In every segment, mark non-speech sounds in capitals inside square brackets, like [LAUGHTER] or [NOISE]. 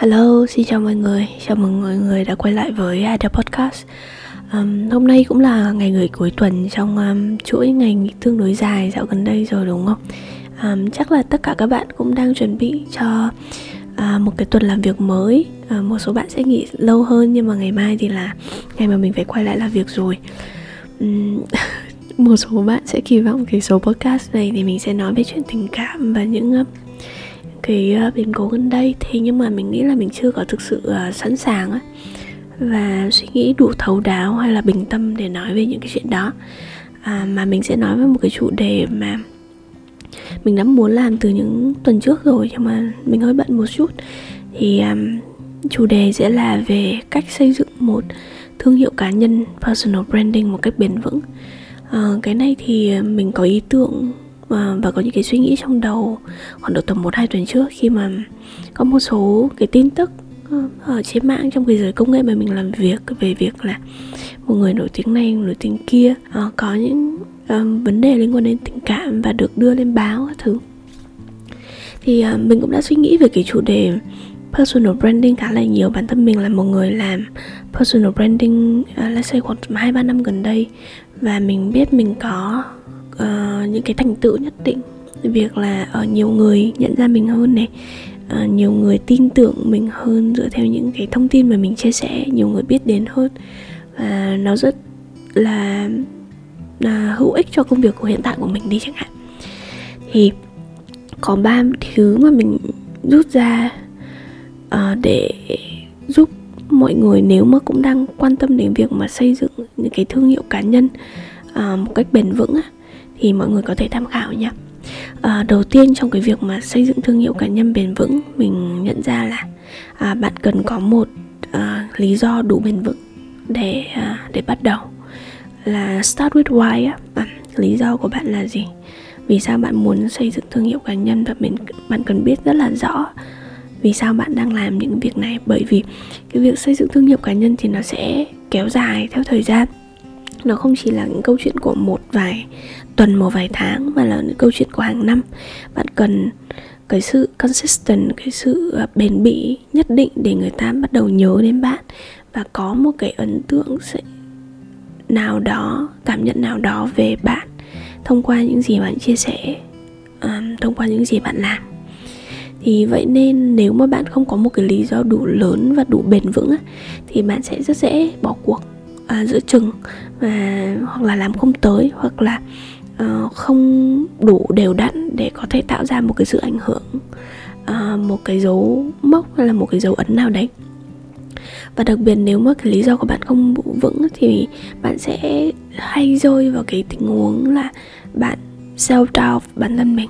Hello, xin chào mọi người, chào mừng mọi người đã quay lại với Ada Podcast. Um, Hôm nay cũng là ngày nghỉ cuối tuần trong um, chuỗi ngày nghỉ tương đối dài dạo gần đây rồi đúng không? Um, chắc là tất cả các bạn cũng đang chuẩn bị cho uh, một cái tuần làm việc mới. Uh, Một số bạn sẽ nghỉ lâu hơn nhưng mà ngày mai thì là ngày mà mình phải quay lại làm việc rồi. Um, [LAUGHS] Một số bạn sẽ kỳ vọng cái số podcast này thì mình sẽ nói về chuyện tình cảm và những uh, cái uh, biến cố gần đây. Thế nhưng mà mình nghĩ là mình chưa có thực sự uh, sẵn sàng á. Và suy nghĩ đủ thấu đáo hay là bình tâm để nói về những cái chuyện đó. À, mà mình sẽ nói về một cái chủ đề mà mình đã muốn làm từ những tuần trước rồi nhưng mà mình hơi bận một chút. Thì um, chủ đề sẽ là về cách xây dựng một thương hiệu cá nhân personal branding một cách bền vững. À, cái này thì mình có ý tưởng và, và có những cái suy nghĩ trong đầu khoảng độ tầm một hai tuần trước khi mà có một số cái tin tức à, ở trên mạng trong cái giới công nghệ mà mình làm việc về việc là một người nổi tiếng này nổi tiếng kia uh, có những um, vấn đề liên quan đến tình cảm và được đưa lên báo thứ. Thì uh, mình cũng đã suy nghĩ về cái chủ đề personal branding khá là nhiều. Bản thân mình là một người làm personal branding uh, let's say khoảng hai ba năm gần đây và mình biết mình có uh, những cái thành tựu nhất định. Việc là ở uh, nhiều người nhận ra mình hơn này uh, nhiều người tin tưởng mình hơn dựa theo những cái thông tin mà mình chia sẻ nhiều người biết đến hơn. Và nó rất là là hữu ích cho công việc của hiện tại của mình đi chẳng hạn. Thì có ba thứ mà mình rút ra uh, để giúp mọi người nếu mà cũng đang quan tâm đến việc mà xây dựng những cái thương hiệu cá nhân uh, một cách bền vững á, thì mọi người có thể tham khảo nhé. À, đầu tiên trong cái việc mà xây dựng thương hiệu cá nhân bền vững mình nhận ra là à, bạn cần có một à, lý do đủ bền vững để à, để bắt đầu. Là start with why á à, lý do của bạn là gì? Vì sao bạn muốn xây dựng thương hiệu cá nhân và mình bạn cần biết rất là rõ vì sao bạn đang làm những việc này? Bởi vì cái việc xây dựng thương hiệu cá nhân thì nó sẽ kéo dài theo thời gian nó không chỉ là những câu chuyện của một vài tuần một vài tháng mà là những câu chuyện của hàng năm. Bạn cần cái sự consistent cái sự à, bền bỉ nhất định để người ta bắt đầu nhớ đến bạn. Và có một cái ấn tượng nào đó cảm nhận nào đó về bạn thông qua những gì bạn chia sẻ um, thông qua những gì bạn làm. Thì vậy nên nếu mà bạn không có một cái lý do đủ lớn và đủ bền vững thì bạn sẽ rất dễ bỏ cuộc à, giữa chừng và hoặc là làm không tới hoặc là uh, không đủ đều đặn để có thể tạo ra một cái sự ảnh hưởng uh, một cái dấu mốc hay là một cái dấu ấn nào đấy. Và đặc biệt nếu mà cái lý do của bạn không vững thì bạn sẽ hay rơi vào cái tình huống là bạn self doubt bản thân mình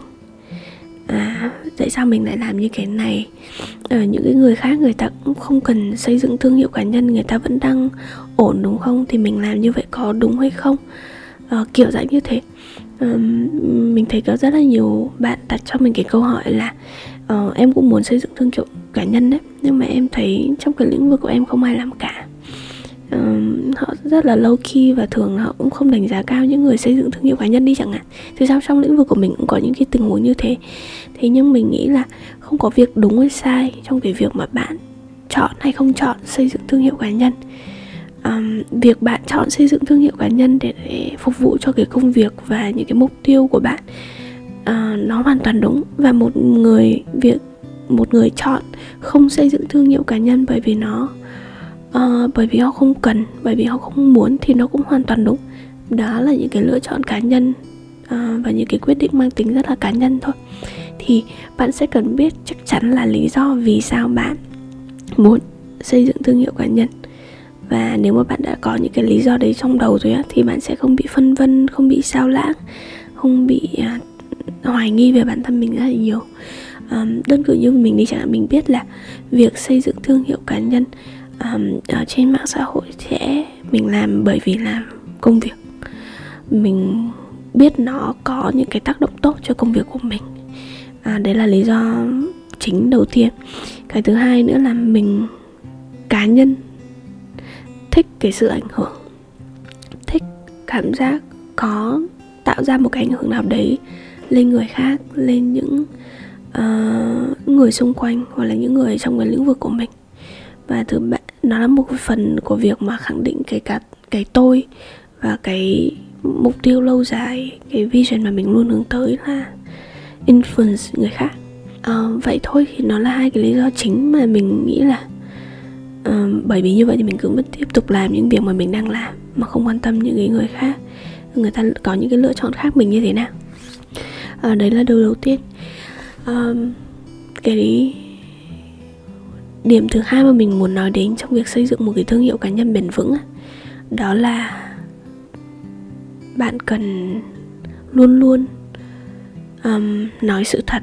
à tại sao mình lại làm như cái này? À, những cái người khác người ta cũng không cần xây dựng thương hiệu cá nhân người ta vẫn đang ổn đúng không? Thì mình làm như vậy có đúng hay không? À, kiểu dạng như thế. À, mình thấy có rất là nhiều bạn đặt cho mình cái câu hỏi là à, em cũng muốn xây dựng thương hiệu cá nhân đấy nhưng mà em thấy trong cái lĩnh vực của em không ai làm cả um, họ rất là low key và thường họ cũng không đánh giá cao những người xây dựng thương hiệu cá nhân đi chẳng hạn. Thì sao trong lĩnh vực của mình cũng có những cái tình huống như thế. Thế nhưng mình nghĩ là không có việc đúng hay sai trong cái việc mà bạn chọn hay không chọn xây dựng thương hiệu cá nhân. Um, việc bạn chọn xây dựng thương hiệu cá nhân để, để phục vụ cho cái công việc và những cái mục tiêu của bạn uh, nó hoàn toàn đúng. Và một người việc một người chọn không xây dựng thương hiệu cá nhân bởi vì nó Ờ, bởi vì họ không cần bởi vì họ không muốn thì nó cũng hoàn toàn đúng. Đó là những cái lựa chọn cá nhân uh, và những cái quyết định mang tính rất là cá nhân thôi. Thì bạn sẽ cần biết chắc chắn là lý do vì sao bạn muốn xây dựng thương hiệu cá nhân. Và nếu mà bạn đã có những cái lý do đấy trong đầu rồi á thì bạn sẽ không bị phân vân không bị sao lãng không bị uh, hoài nghi về bản thân mình rất là nhiều. À, đơn cử như mình đi chẳng hạn mình biết là việc xây dựng thương hiệu cá nhân um, ở trên mạng xã hội sẽ mình làm bởi vì làm công việc. Mình biết nó có những cái tác động tốt cho công việc của mình. À, đấy là lý do chính đầu tiên. Cái thứ hai nữa là mình cá nhân thích cái sự ảnh hưởng thích cảm giác có tạo ra một cái ảnh hưởng nào đấy lên người khác lên những uh, người xung quanh hoặc là những người trong cái lĩnh vực của mình. Và thứ ba nó là một phần của việc mà khẳng định cái cả cái tôi và cái mục tiêu lâu dài cái vision mà mình luôn hướng tới là influence người khác. À, vậy thôi thì nó là hai cái lý do chính mà mình nghĩ là uh, bởi vì như vậy thì mình cứ vẫn tiếp tục làm những việc mà mình đang làm mà không quan tâm những cái người khác người ta có những cái lựa chọn khác mình như thế nào. À, đấy là điều đầu tiên. Uh, cái điểm thứ hai mà mình muốn nói đến trong việc xây dựng một cái thương hiệu cá nhân bền vững đó là bạn cần luôn luôn um, nói sự thật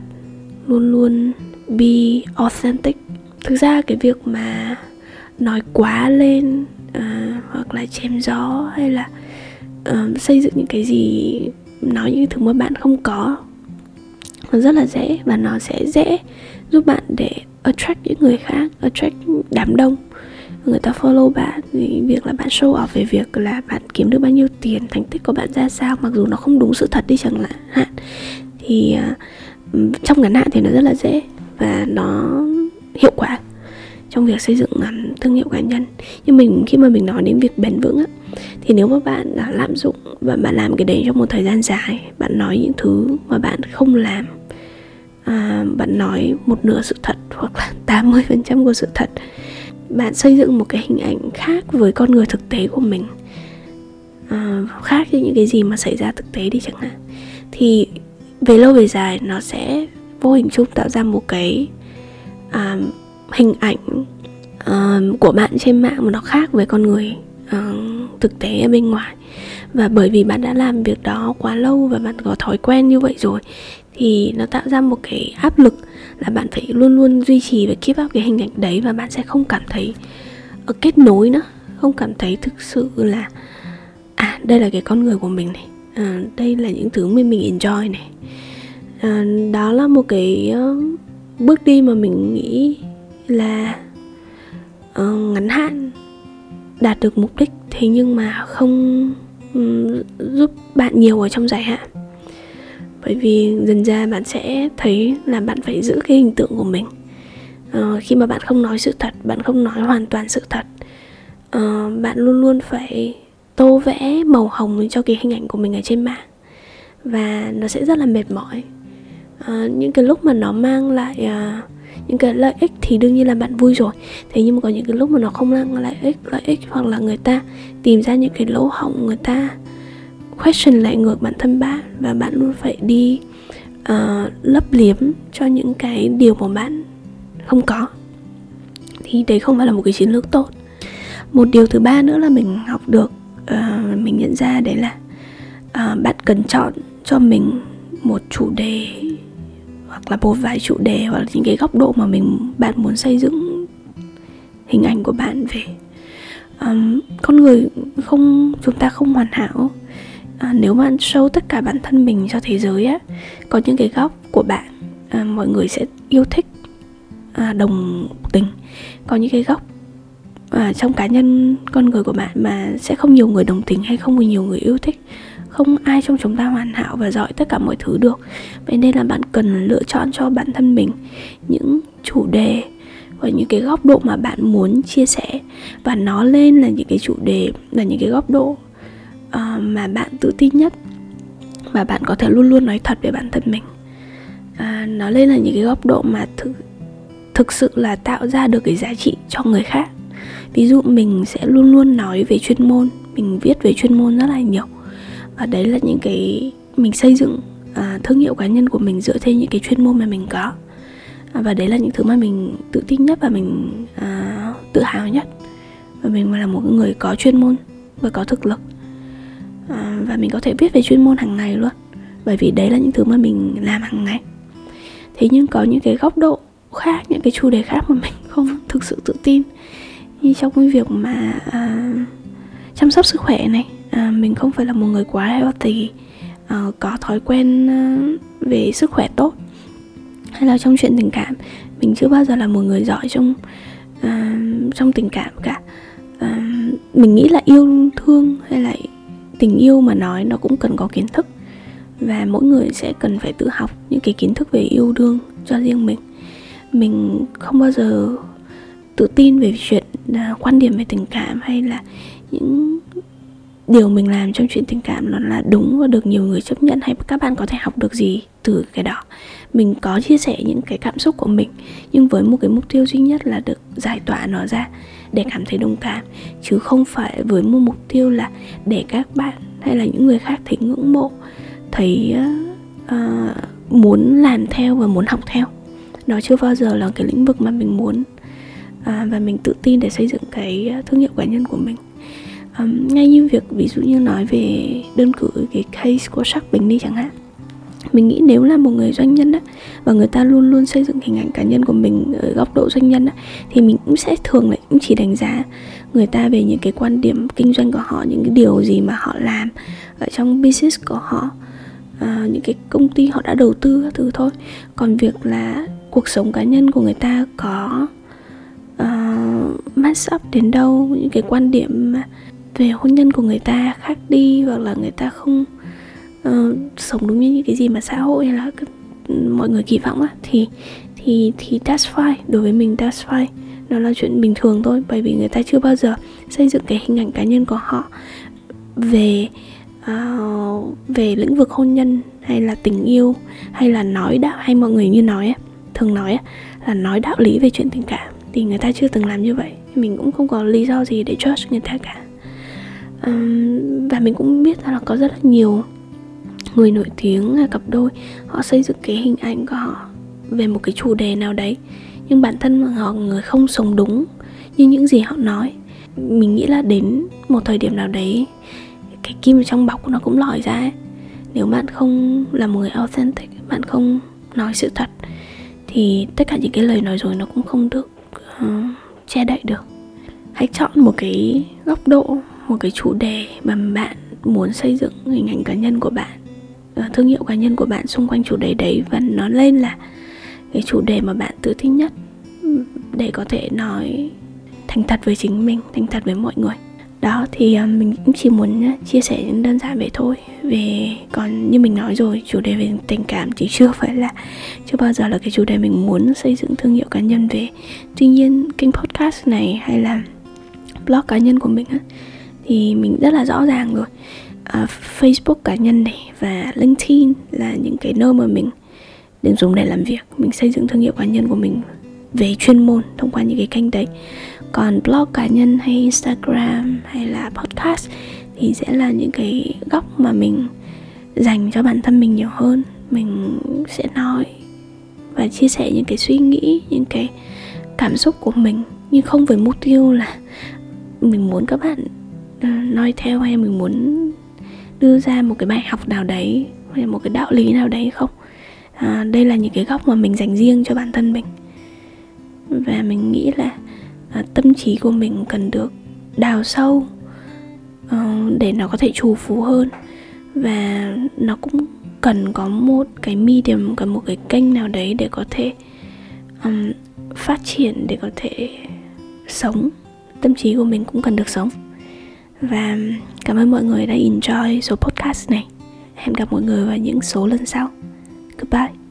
luôn luôn be authentic. Thực ra cái việc mà nói quá lên uh, hoặc là chém gió hay là uh, xây dựng những cái gì nói những thứ mà bạn không có nó rất là dễ và nó sẽ dễ giúp bạn để attract những người khác attract đám đông. Người ta follow bạn thì việc là bạn show off về việc là bạn kiếm được bao nhiêu tiền thành tích của bạn ra sao mặc dù nó không đúng sự thật đi chẳng hạn. Thì uh, trong ngắn hạn thì nó rất là dễ và nó hiệu quả trong việc xây dựng à, thương hiệu cá nhân. Nhưng mình khi mà mình nói đến việc bền vững á thì nếu mà bạn là lạm dụng và bạn làm cái đấy trong một thời gian dài bạn nói những thứ mà bạn không làm à, bạn nói một nửa sự thật hoặc là [LAUGHS] 80% của sự thật. Bạn xây dựng một cái hình ảnh khác với con người thực tế của mình. À, khác với những cái gì mà xảy ra thực tế đi chẳng hạn. Thì về lâu về dài nó sẽ vô hình chung tạo ra một cái à, hình ảnh à, của bạn trên mạng mà nó khác với con người à, thực tế ở bên ngoài. Và bởi vì bạn đã làm việc đó quá lâu và bạn có thói quen như vậy rồi thì nó tạo ra một cái áp lực là bạn phải luôn luôn duy trì và keep up cái hình ảnh đấy và bạn sẽ không cảm thấy ở kết nối nữa không cảm thấy thực sự là à đây là cái con người của mình này à, đây là những thứ mà mình enjoy này. À, đó là một cái uh, bước đi mà mình nghĩ là uh, ngắn hạn đạt được mục đích. Thế nhưng mà không um, giúp bạn nhiều ở trong dài hạn bởi vì dần ra bạn sẽ thấy là bạn phải giữ cái hình tượng của mình. Uh, khi mà bạn không nói sự thật bạn không nói hoàn toàn sự thật uh, bạn luôn luôn phải tô vẽ màu hồng cho cái hình ảnh của mình ở trên mạng. Và nó sẽ rất là mệt mỏi. Uh, những cái lúc mà nó mang lại uh, những cái lợi ích thì đương nhiên là bạn vui rồi. Thế nhưng mà có những cái lúc mà nó không mang lại ích lợi ích hoặc là người ta tìm ra những cái lỗ hổng người ta question lại ngược bản thân bạn và bạn luôn phải đi uh, lấp liếm cho những cái điều mà bạn không có. Thì đấy không phải là một cái chiến lược tốt. Một điều thứ ba nữa là mình học được uh, mình nhận ra đấy là uh, bạn cần chọn cho mình một chủ đề hoặc là một vài chủ đề hoặc là những cái góc độ mà mình bạn muốn xây dựng hình ảnh của bạn về. Um, con người không chúng ta không hoàn hảo à, nếu bạn show tất cả bản thân mình cho thế giới á có những cái góc của bạn à, mọi người sẽ yêu thích à, đồng tình. Có những cái góc à, trong cá nhân con người của bạn mà sẽ không nhiều người đồng tình hay không nhiều người yêu thích. Không ai trong chúng ta hoàn hảo và giỏi tất cả mọi thứ được. Vậy nên là bạn cần lựa chọn cho bản thân mình những chủ đề và những cái góc độ mà bạn muốn chia sẻ. Và nó lên là những cái chủ đề là những cái góc độ uh, mà bạn tự tin nhất. Và bạn có thể luôn luôn nói thật về bản thân mình. Uh, nó lên là những cái góc độ mà thực thực sự là tạo ra được cái giá trị cho người khác. Ví dụ mình sẽ luôn luôn nói về chuyên môn mình viết về chuyên môn rất là nhiều. Và đấy là những cái mình xây dựng uh, thương hiệu cá nhân của mình dựa trên những cái chuyên môn mà mình có. Và đấy là những thứ mà mình tự tin nhất và mình uh, tự hào nhất. Và mình là một người có chuyên môn và có thực lực à, và mình có thể viết về chuyên môn hàng ngày luôn. Bởi vì đấy là những thứ mà mình làm hàng ngày. Thế nhưng có những cái góc độ khác những cái chủ đề khác mà mình [LAUGHS] không thực sự tự tin. Như trong cái việc mà à, chăm sóc sức khỏe này à, mình không phải là một người quá healthy à, có thói quen à, về sức khỏe tốt hay là trong chuyện tình cảm. Mình chưa bao giờ là một người giỏi trong à, trong tình cảm cả. À, mình nghĩ là yêu thương hay là tình yêu mà nói nó cũng cần có kiến thức. Và mỗi người sẽ cần phải tự học những cái kiến thức về yêu đương cho riêng mình. Mình không bao giờ tự tin về chuyện à, quan điểm về tình cảm hay là những điều mình làm trong chuyện tình cảm nó là đúng và được nhiều người chấp nhận hay các bạn có thể học được gì từ cái đó. Mình có chia sẻ những cái cảm xúc của mình, nhưng với một cái mục tiêu duy nhất là được giải tỏa nó ra để cảm thấy đồng cảm chứ không phải với một mục tiêu là để các bạn hay là những người khác thấy ngưỡng mộ thấy uh, muốn làm theo và muốn học theo. Nó chưa bao giờ là cái lĩnh vực mà mình muốn uh, và mình tự tin để xây dựng cái thương hiệu cá nhân của mình. Um, ngay như việc ví dụ như nói về đơn cử cái case của sắc bình đi chẳng hạn mình nghĩ nếu là một người doanh nhân á và người ta luôn luôn xây dựng hình ảnh cá nhân của mình ở góc độ doanh nhân á thì mình cũng sẽ thường lại cũng chỉ đánh giá người ta về những cái quan điểm kinh doanh của họ những cái điều gì mà họ làm ở trong business của họ à, những cái công ty họ đã đầu tư các thứ thôi. Còn việc là cuộc sống cá nhân của người ta có à, uh, mess up đến đâu những cái quan điểm về hôn nhân của người ta khác đi hoặc là người ta không uh, sống đúng như những cái gì mà xã hội hay là mọi người kỳ vọng á thì thì thì that's fine. Đối với mình that's fine. Nó là chuyện bình thường thôi bởi vì người ta chưa bao giờ xây dựng cái hình ảnh cá nhân của họ về uh, về lĩnh vực hôn nhân hay là tình yêu hay là nói đạo hay mọi người như nói ấy, thường nói ấy, là nói đạo lý về chuyện tình cảm. Thì người ta chưa từng làm như vậy. Mình cũng không có lý do gì để judge người ta cả. Um, và mình cũng biết là có rất là nhiều người nổi tiếng cặp đôi họ xây dựng cái hình ảnh của họ về một cái chủ đề nào đấy nhưng bản thân họ người không sống đúng như những gì họ nói. Mình nghĩ là đến một thời điểm nào đấy cái kim trong bọc nó cũng lòi ra ấy. nếu bạn không là một người authentic bạn không nói sự thật thì tất cả những cái lời nói rồi nó cũng không được uh, che đậy được. Hãy chọn một cái góc độ một cái chủ đề mà bạn muốn xây dựng hình ảnh cá nhân của bạn. À, thương hiệu cá nhân của bạn xung quanh chủ đề đấy và nó lên là cái chủ đề mà bạn tự thích nhất để có thể nói thành thật với chính mình, thành thật với mọi người. Đó, thì à, mình cũng chỉ muốn à, chia sẻ đơn giản vậy thôi. Về, còn như mình nói rồi, chủ đề về tình cảm thì chưa phải là, chưa bao giờ là cái chủ đề mình muốn xây dựng thương hiệu cá nhân về. Tuy nhiên, kênh podcast này hay là blog cá nhân của mình á, thì mình rất là rõ ràng rồi uh, facebook cá nhân này và linkedin là những cái nơi mà mình để dùng để làm việc. Mình xây dựng thương hiệu cá nhân của mình về chuyên môn thông qua những cái kênh đấy. Còn blog cá nhân hay instagram hay là podcast thì sẽ là những cái góc mà mình dành cho bản thân mình nhiều hơn. Mình sẽ nói và chia sẻ những cái suy nghĩ những cái cảm xúc của mình nhưng không với mục tiêu là mình muốn các bạn ừ, nói theo hay mình muốn đưa ra một cái bài học nào đấy hay một cái đạo lý nào đấy không? À, đây là những cái góc mà mình dành riêng cho bản thân mình. Và mình nghĩ là à, tâm trí của mình cần được đào sâu uh, để nó có thể trù phú hơn. Và nó cũng cần có một cái medium cần một cái kênh nào đấy để có thể um, phát triển để có thể sống. Tâm trí của mình cũng cần được sống và cảm ơn mọi người đã enjoy số podcast này. Hẹn gặp mọi người vào những số lần sau. Goodbye.